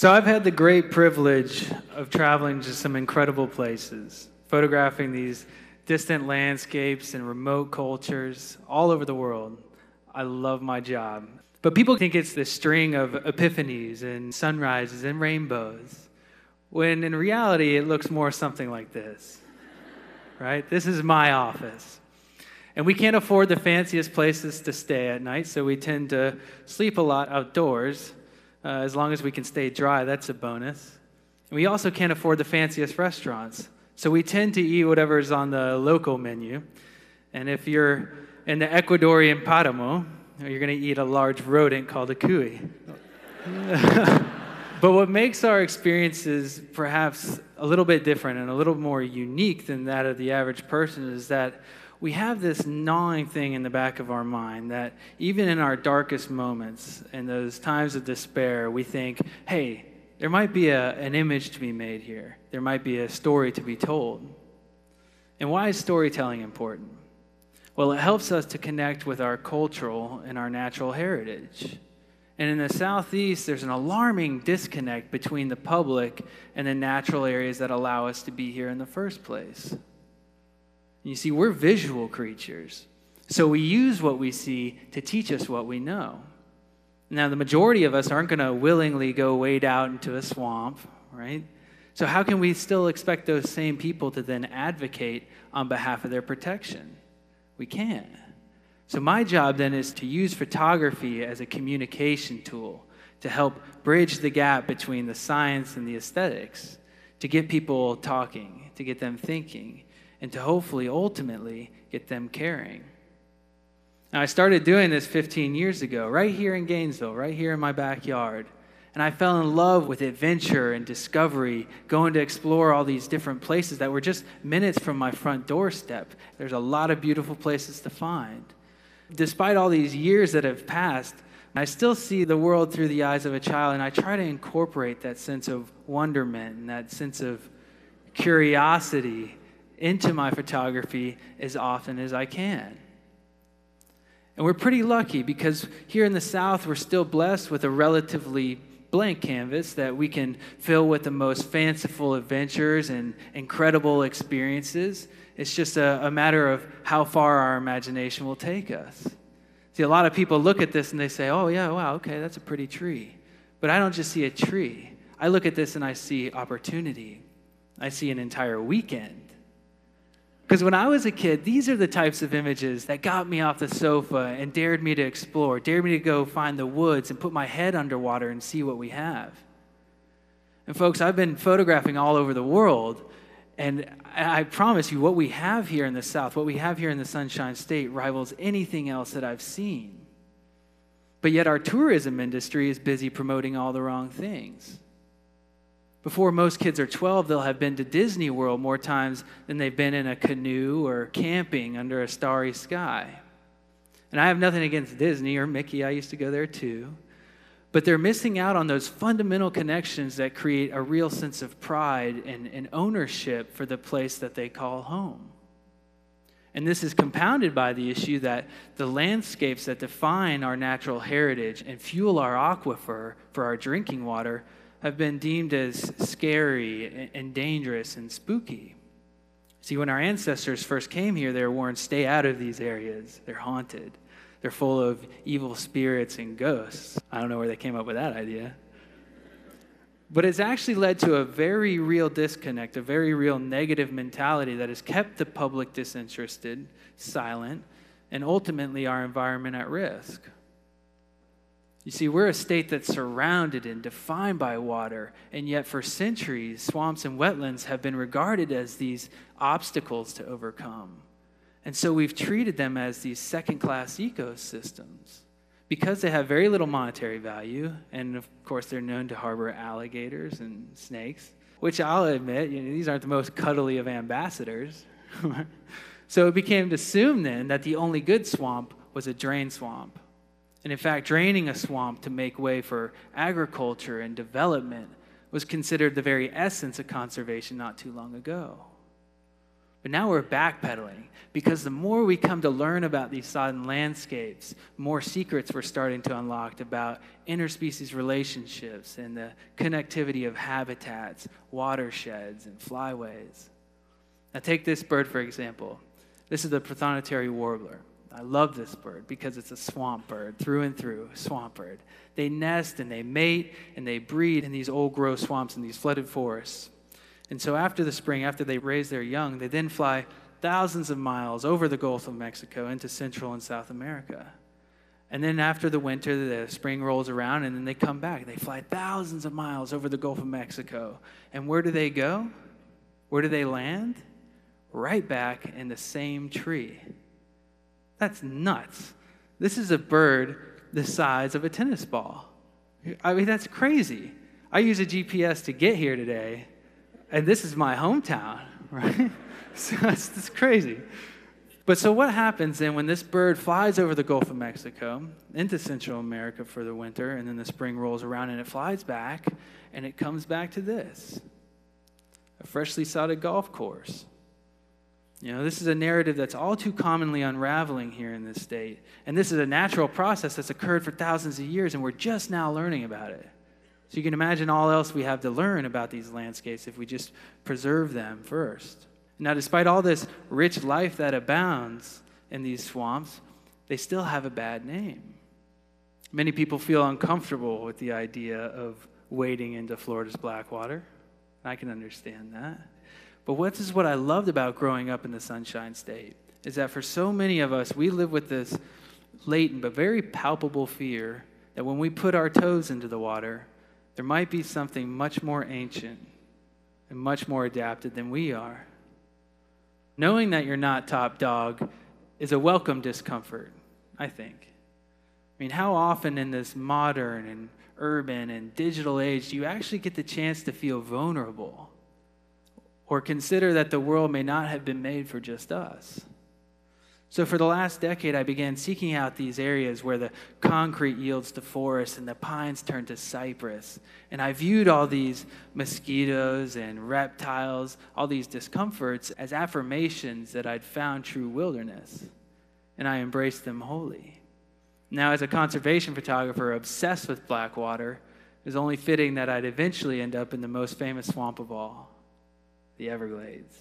So I've had the great privilege of traveling to some incredible places, photographing these distant landscapes and remote cultures all over the world. I love my job. But people think it's the string of epiphanies and sunrises and rainbows, when in reality it looks more something like this. Right? This is my office. And we can't afford the fanciest places to stay at night, so we tend to sleep a lot outdoors uh, as long as we can stay dry, that's a bonus. And we also can't afford the fanciest restaurants. So we tend to eat whatever's on the local menu. And if you're in the Ecuadorian Paramo, you're going to eat a large rodent called a cuy. but what makes our experiences perhaps a little bit different and a little more unique than that of the average person is that we have this gnawing thing in the back of our mind that even in our darkest moments, in those times of despair, we think, hey, there might be a, an image to be made here. There might be a story to be told. And why is storytelling important? Well, it helps us to connect with our cultural and our natural heritage. And in the Southeast, there's an alarming disconnect between the public and the natural areas that allow us to be here in the first place. You see, we're visual creatures. So we use what we see to teach us what we know. Now, the majority of us aren't going to willingly go wade out into a swamp, right? So, how can we still expect those same people to then advocate on behalf of their protection? We can't. So, my job then is to use photography as a communication tool to help bridge the gap between the science and the aesthetics, to get people talking, to get them thinking, and to hopefully ultimately get them caring. Now, I started doing this 15 years ago, right here in Gainesville, right here in my backyard. And I fell in love with adventure and discovery, going to explore all these different places that were just minutes from my front doorstep. There's a lot of beautiful places to find. Despite all these years that have passed, I still see the world through the eyes of a child, and I try to incorporate that sense of wonderment and that sense of curiosity into my photography as often as I can. And we're pretty lucky because here in the South, we're still blessed with a relatively blank canvas that we can fill with the most fanciful adventures and incredible experiences. It's just a, a, matter of how far our imagination will take us. See, a lot of people look at this and they say, oh, yeah, wow, okay, that's a pretty tree. But I don't just see a tree. I look at this and I see opportunity. I see an entire weekend. Because when I was a kid, these are the types of images that got me off the sofa and dared me to explore, dared me to go find the woods and put my head underwater and see what we have. And folks, I've been photographing all over the world, and I promise you, what we have here in the South, what we have here in the Sunshine State, rivals anything else that I've seen. But yet, our tourism industry is busy promoting all the wrong things. Before most kids are 12, they'll have been to Disney World more times than they've been in a canoe or camping under a starry sky. And I have nothing against Disney or Mickey, I used to go there too. But they're missing out on those fundamental connections that create a real sense of pride and, and ownership for the place that they call home. And this is compounded by the issue that the landscapes that define our natural heritage and fuel our aquifer for our drinking water have been deemed as scary and dangerous and spooky. See, when our ancestors first came here, they were warned stay out of these areas. They're haunted, they're full of evil spirits and ghosts. I don't know where they came up with that idea. But it's actually led to a very real disconnect, a very real negative mentality that has kept the public disinterested, silent, and ultimately our environment at risk. You see, we're a state that's surrounded and defined by water, and yet for centuries, swamps and wetlands have been regarded as these obstacles to overcome. And so we've treated them as these second class ecosystems. Because they have very little monetary value, and of course, they're known to harbor alligators and snakes, which I'll admit, you know, these aren't the most cuddly of ambassadors. so it became assumed then that the only good swamp was a drain swamp and in fact, draining a swamp to make way for agriculture and development was considered the very essence of conservation not too long ago. But now we're backpedaling because the more we come to learn about these sodden landscapes, more secrets we're starting to unlock about interspecies relationships and the connectivity of habitats, watersheds, and flyways. Now, take this bird, for example. This is the prothonotary warbler. I love this bird because it's a swamp bird through and through, swamp bird. They nest and they mate and they breed in these old growth swamps and these flooded forests. And so after the spring, after they raise their young, they then fly thousands of miles over the Gulf of Mexico into Central and South America. And then after the winter, the spring rolls around and then they come back. They fly thousands of miles over the Gulf of Mexico. And where do they go? Where do they land? Right back in the same tree. That's nuts. This is a bird the size of a tennis ball. I mean, that's crazy. I use a GPS to get here today, and this is my hometown, right? so it's, it's crazy. But so what happens then when this bird flies over the Gulf of Mexico into Central America for the winter, and then the spring rolls around and it flies back, and it comes back to this a freshly sodded golf course. You know, this is a narrative that's all too commonly unraveling here in this state. And this is a natural process that's occurred for thousands of years, and we're just now learning about it. So you can imagine all else we have to learn about these landscapes if we just preserve them first. Now, despite all this rich life that abounds in these swamps, they still have a bad name. Many people feel uncomfortable with the idea of wading into Florida's Blackwater. I can understand that. But what is what I loved about growing up in the Sunshine State is that for so many of us, we live with this latent but very palpable fear that when we put our toes into the water, there might be something much more ancient and much more adapted than we are. Knowing that you're not top dog is a welcome discomfort, I think. I mean, how often in this modern and urban and digital age do you actually get the chance to feel vulnerable? Or consider that the world may not have been made for just us. So, for the last decade, I began seeking out these areas where the concrete yields to forest and the pines turn to cypress. And I viewed all these mosquitoes and reptiles, all these discomforts, as affirmations that I'd found true wilderness. And I embraced them wholly. Now, as a conservation photographer obsessed with Blackwater, it was only fitting that I'd eventually end up in the most famous swamp of all the Everglades.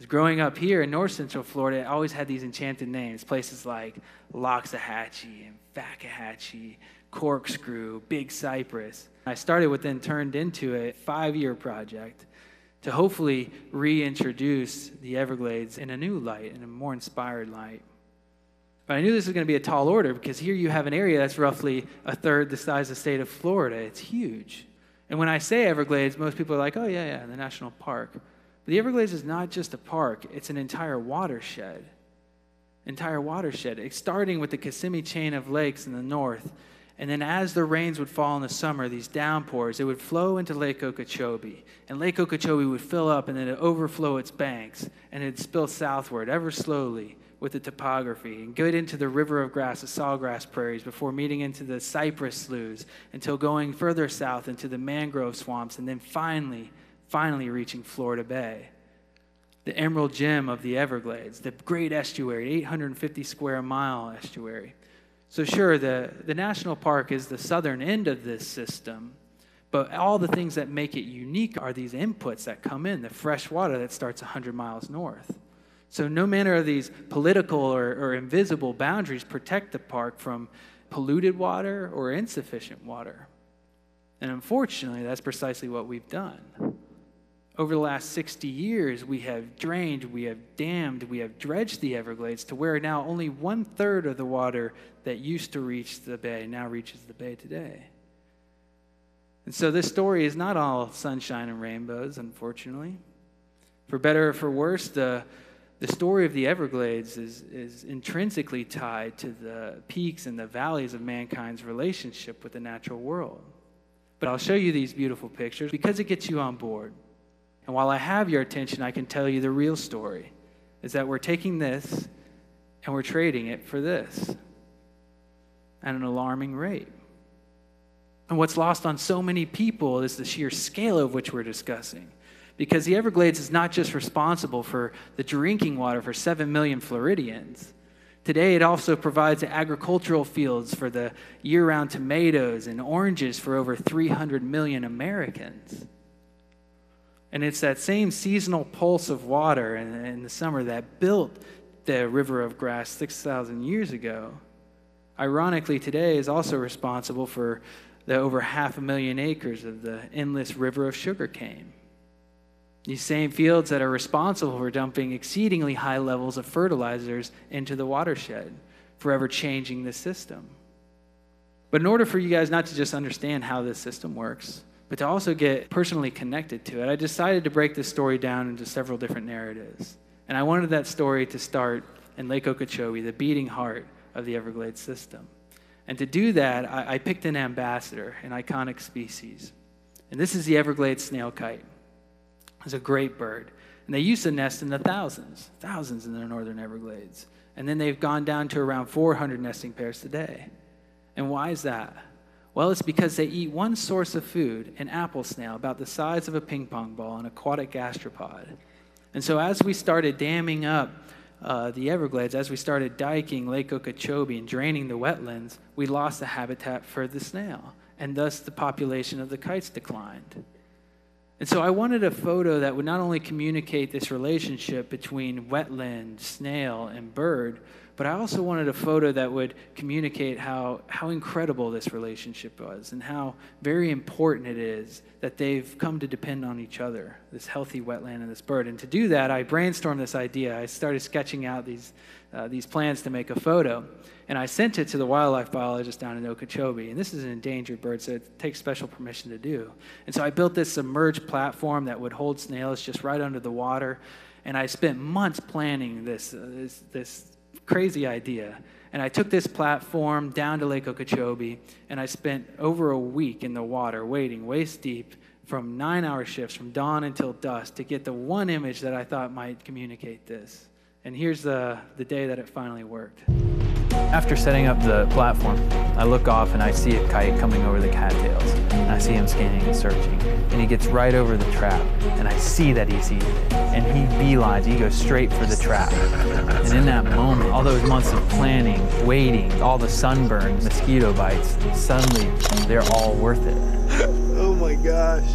As growing up here in north central Florida, I always had these enchanted names, places like Loxahatchee and Fakahatchee, Corkscrew, Big Cypress. I started what then turned into a five year project to hopefully reintroduce the Everglades in a new light, in a more inspired light. But I knew this was going to be a tall order because here you have an area that's roughly a third the size of the state of Florida. It's huge. And when I say Everglades, most people are like, oh, yeah, yeah, the national park. The Everglades is not just a park, it's an entire watershed. Entire watershed, starting with the Kissimmee chain of lakes in the north. And then, as the rains would fall in the summer, these downpours, it would flow into Lake Okeechobee. And Lake Okeechobee would fill up and then it overflow its banks and it'd spill southward ever slowly with the topography and get into the river of grass, the sawgrass prairies, before meeting into the cypress sloughs until going further south into the mangrove swamps and then finally finally reaching Florida Bay. The emerald gem of the Everglades, the great estuary, 850 square mile estuary. So, sure, the, the national park is the southern end of this system, but all the things that make it unique are these inputs that come in the fresh water that starts 100 miles north. So, no manner of these political or, or invisible boundaries protect the park from polluted water or insufficient water. And unfortunately, that's precisely what we've done. Over the last 60 years, we have drained, we have dammed, we have dredged the Everglades to where now only one third of the water that used to reach the bay now reaches the bay today. And so this story is not all sunshine and rainbows, unfortunately. For better or for worse, the, the story of the Everglades is, is intrinsically tied to the peaks and the valleys of mankind's relationship with the natural world. But I'll show you these beautiful pictures because it gets you on board. And while I have your attention, I can tell you the real story is that we're taking this and we're trading it for this at an alarming rate. And what's lost on so many people is the sheer scale of which we're discussing. because the Everglades is not just responsible for the drinking water for 7 million Floridians. Today, it also provides agricultural fields for the year round tomatoes and oranges for over 300 million Americans. And it's that same seasonal pulse of water in, in the summer that built the river of grass 6,000 years ago. Ironically, today is also responsible for the over half a million acres of the endless river of sugarcane. These same fields that are responsible for dumping exceedingly high levels of fertilizers into the watershed, forever changing the system. But in order for you guys not to just understand how this system works, but to also get personally connected to it, I decided to break this story down into several different narratives. And I wanted that story to start in Lake Okeechobee, the beating heart of the Everglades system. And to do that, I, I picked an ambassador, an iconic species. And this is the Everglades snail kite. It's a great bird. And they used to nest in the thousands, thousands in the northern Everglades. And then they've gone down to around 400 nesting pairs today. And why is that? Well, it's because they eat one source of food, an apple snail, about the size of a ping pong ball, an aquatic gastropod. And so, as we started damming up uh, the Everglades, as we started diking Lake Okeechobee and draining the wetlands, we lost the habitat for the snail, and thus the population of the kites declined. And so I wanted a photo that would not only communicate this relationship between wetland, snail, and bird, but I also wanted a photo that would communicate how, how incredible this relationship was and how very important it is that they've come to depend on each other, this healthy wetland and this bird. And to do that, I brainstormed this idea. I started sketching out these, uh, these plans to make a photo. And I sent it to the wildlife biologist down in Okeechobee. And this is an endangered bird, so it takes special permission to do. And so I built this submerged platform that would hold snails just right under the water. And I spent months planning this, uh, this, this crazy idea. And I took this platform down to Lake Okeechobee, and I spent over a week in the water waiting waist deep from nine hour shifts from dawn until dusk to get the one image that I thought might communicate this. And here's the, the day that it finally worked. After setting up the platform, I look off and I see a kite coming over the cattails. And I see him scanning and searching. And he gets right over the trap. And I see that he's eating it. And he beelines, he goes straight for the trap. And in that moment, all those months of planning, waiting, all the sunburn, mosquito bites, suddenly they're all worth it. oh my gosh.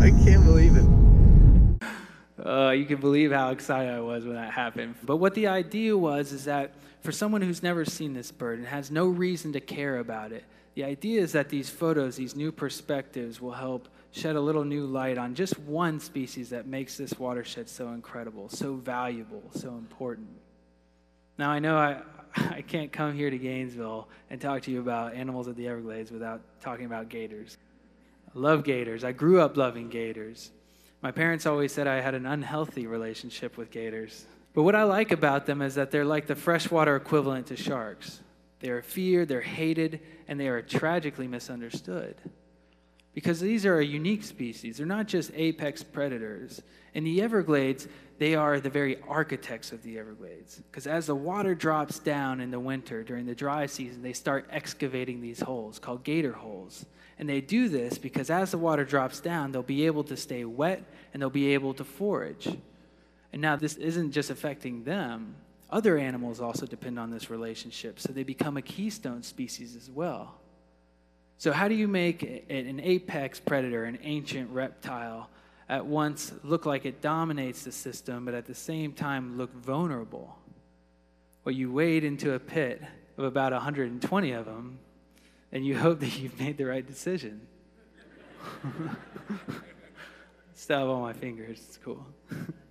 I can't believe it. Uh, you can believe how excited I was when that happened. But what the idea was is that for someone who's never seen this bird and has no reason to care about it, the idea is that these photos, these new perspectives, will help shed a little new light on just one species that makes this watershed so incredible, so valuable, so important. Now, I know I, I can't come here to Gainesville and talk to you about animals of the Everglades without talking about gators. I love gators. I grew up loving gators. My parents always said I had an unhealthy relationship with gators. But what I like about them is that they're like the freshwater equivalent to sharks. They are feared, they're hated, and they are tragically misunderstood. Because these are a unique species. They're not just apex predators. In the Everglades, they are the very architects of the Everglades. Because as the water drops down in the winter during the dry season, they start excavating these holes called gator holes. And they do this because as the water drops down, they'll be able to stay wet and they'll be able to forage. And now this isn't just affecting them, other animals also depend on this relationship, so they become a keystone species as well. So, how do you make an apex predator, an ancient reptile, at once look like it dominates the system, but at the same time look vulnerable? Well, you wade into a pit of about 120 of them, and you hope that you've made the right decision. Have all my fingers. It's cool.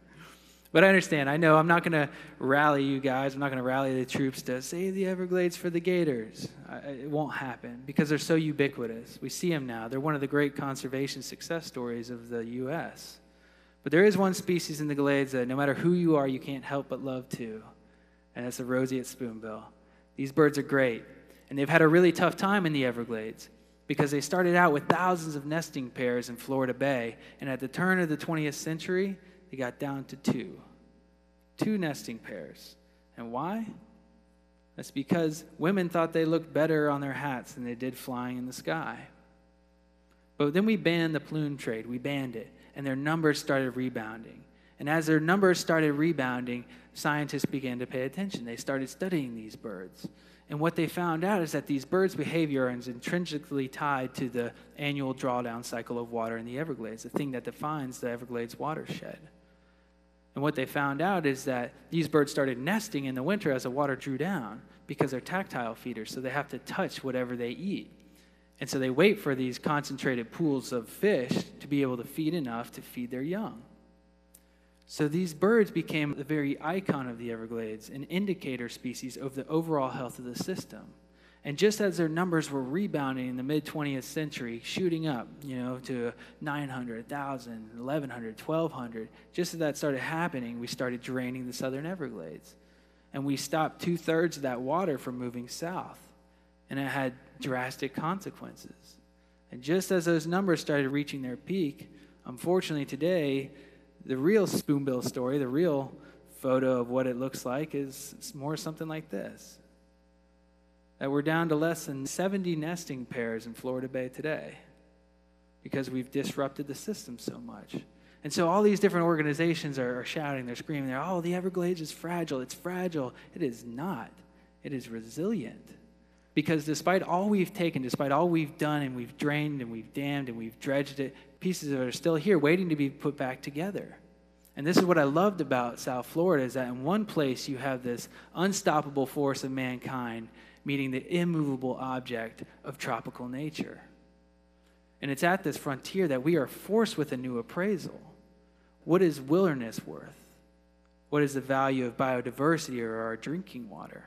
but I understand. I know I'm not going to rally you guys. I'm not going to rally the troops to save the Everglades for the Gators. it won't happen because they're so ubiquitous. We see them now. They're one of the great conservation success stories of the U.S. But there is one species in the Glades that no matter who you are, you can't help but love too, and it's the roseate spoonbill. These birds are great. And they've had a really tough time in the Everglades because they started out with thousands of nesting pairs in Florida Bay. And at the turn of the 20th century, they got down to two. Two nesting pairs. And why? That's because women thought they looked better on their hats than they did flying in the sky. But then we banned the plume trade. We banned it. and their numbers started rebounding. And as their numbers started rebounding, scientists began to pay attention. They started studying these birds. And what they found out is that these birds' behavior is intrinsically tied to the annual drawdown cycle of water in the Everglades, the thing that defines the Everglades watershed. And what they found out is that these birds started nesting in the winter as the water drew down because they're tactile feeders, so they have to touch whatever they eat. And so they wait for these concentrated pools of fish to be able to feed enough to feed their young. So these birds became the very icon of the Everglades, an indicator species of the overall health of the system. And just as their numbers were rebounding in the mid 20th century, shooting up, you know, to 900, 1,000, 1,100, 1,200, just as that started happening, we started draining the southern Everglades. And we stopped two thirds of that water from moving south. And it had drastic consequences. And just as those numbers started reaching their peak, unfortunately today, the real spoonbill story, the real photo of what it looks like, is more something like this that we're down to less than 70 nesting pairs in Florida Bay today because we've disrupted the system so much. And so all these different organizations are, are shouting, they're screaming, they're, oh, the Everglades is fragile. It's fragile. It is not. It is resilient. Because despite all we've taken, despite all we've done, and we've drained and we've dammed and we've dredged it, pieces of it are still here waiting to be put back together. And this is what I loved about South Florida is that in one place you have this unstoppable force of mankind meeting the immovable object of tropical nature. And it's at this frontier that we are forced with a new appraisal. What is wilderness worth? What is the value of biodiversity or our drinking water?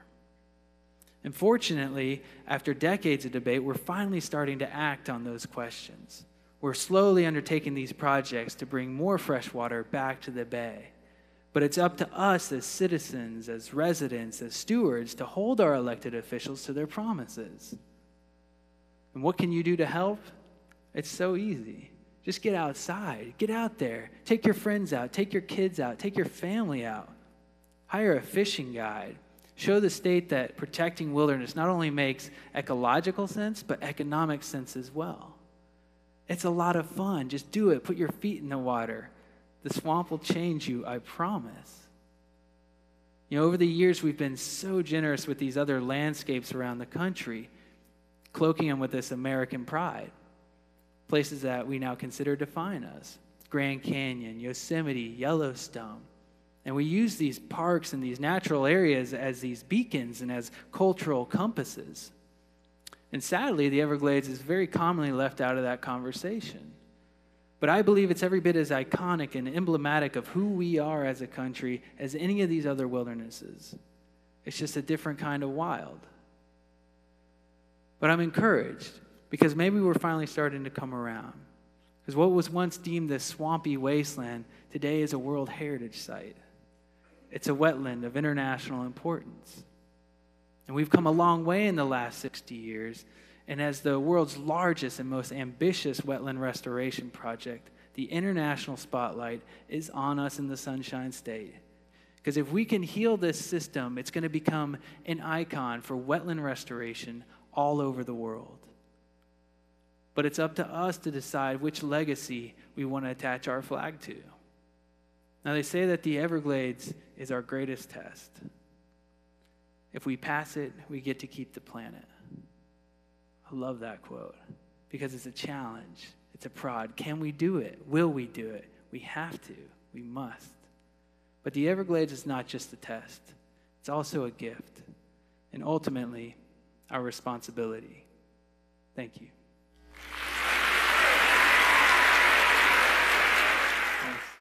And fortunately, after decades of debate, we're finally starting to act on those questions. We're slowly undertaking these projects to bring more fresh water back to the bay. But it's up to us as citizens, as residents, as stewards to hold our elected officials to their promises. And what can you do to help? It's so easy. Just get outside, get out there, take your friends out, take your kids out, take your family out. Hire a fishing guide. Show the state that protecting wilderness not only makes ecological sense, but economic sense as well. It's a lot of fun. Just do it. Put your feet in the water. The swamp will change you, I promise. You know, over the years, we've been so generous with these other landscapes around the country, cloaking them with this American pride. Places that we now consider define us Grand Canyon, Yosemite, Yellowstone. And we use these parks and these natural areas as these beacons and as cultural compasses. And sadly, the Everglades is very commonly left out of that conversation. But I believe it's every bit as iconic and emblematic of who we are as a country as any of these other wildernesses. It's just a different kind of wild. But I'm encouraged because maybe we're finally starting to come around. Because what was once deemed a swampy wasteland today is a World Heritage Site. It's a wetland of international importance. And we've come a long way in the last 60 years and as the world's largest and most ambitious wetland restoration project, the international spotlight is on us in the Sunshine State. Because if we can heal this system, it's going to become an icon for wetland restoration all over the world. But it's up to us to decide which legacy we want to attach our flag to. Now, they say that the Everglades is our greatest test. If we pass it, we get to keep the planet. Love that quote because it's a challenge, it's a prod. Can we do it? Will we do it? We have to, we must. But the Everglades is not just a test, it's also a gift, and ultimately, our responsibility. Thank you.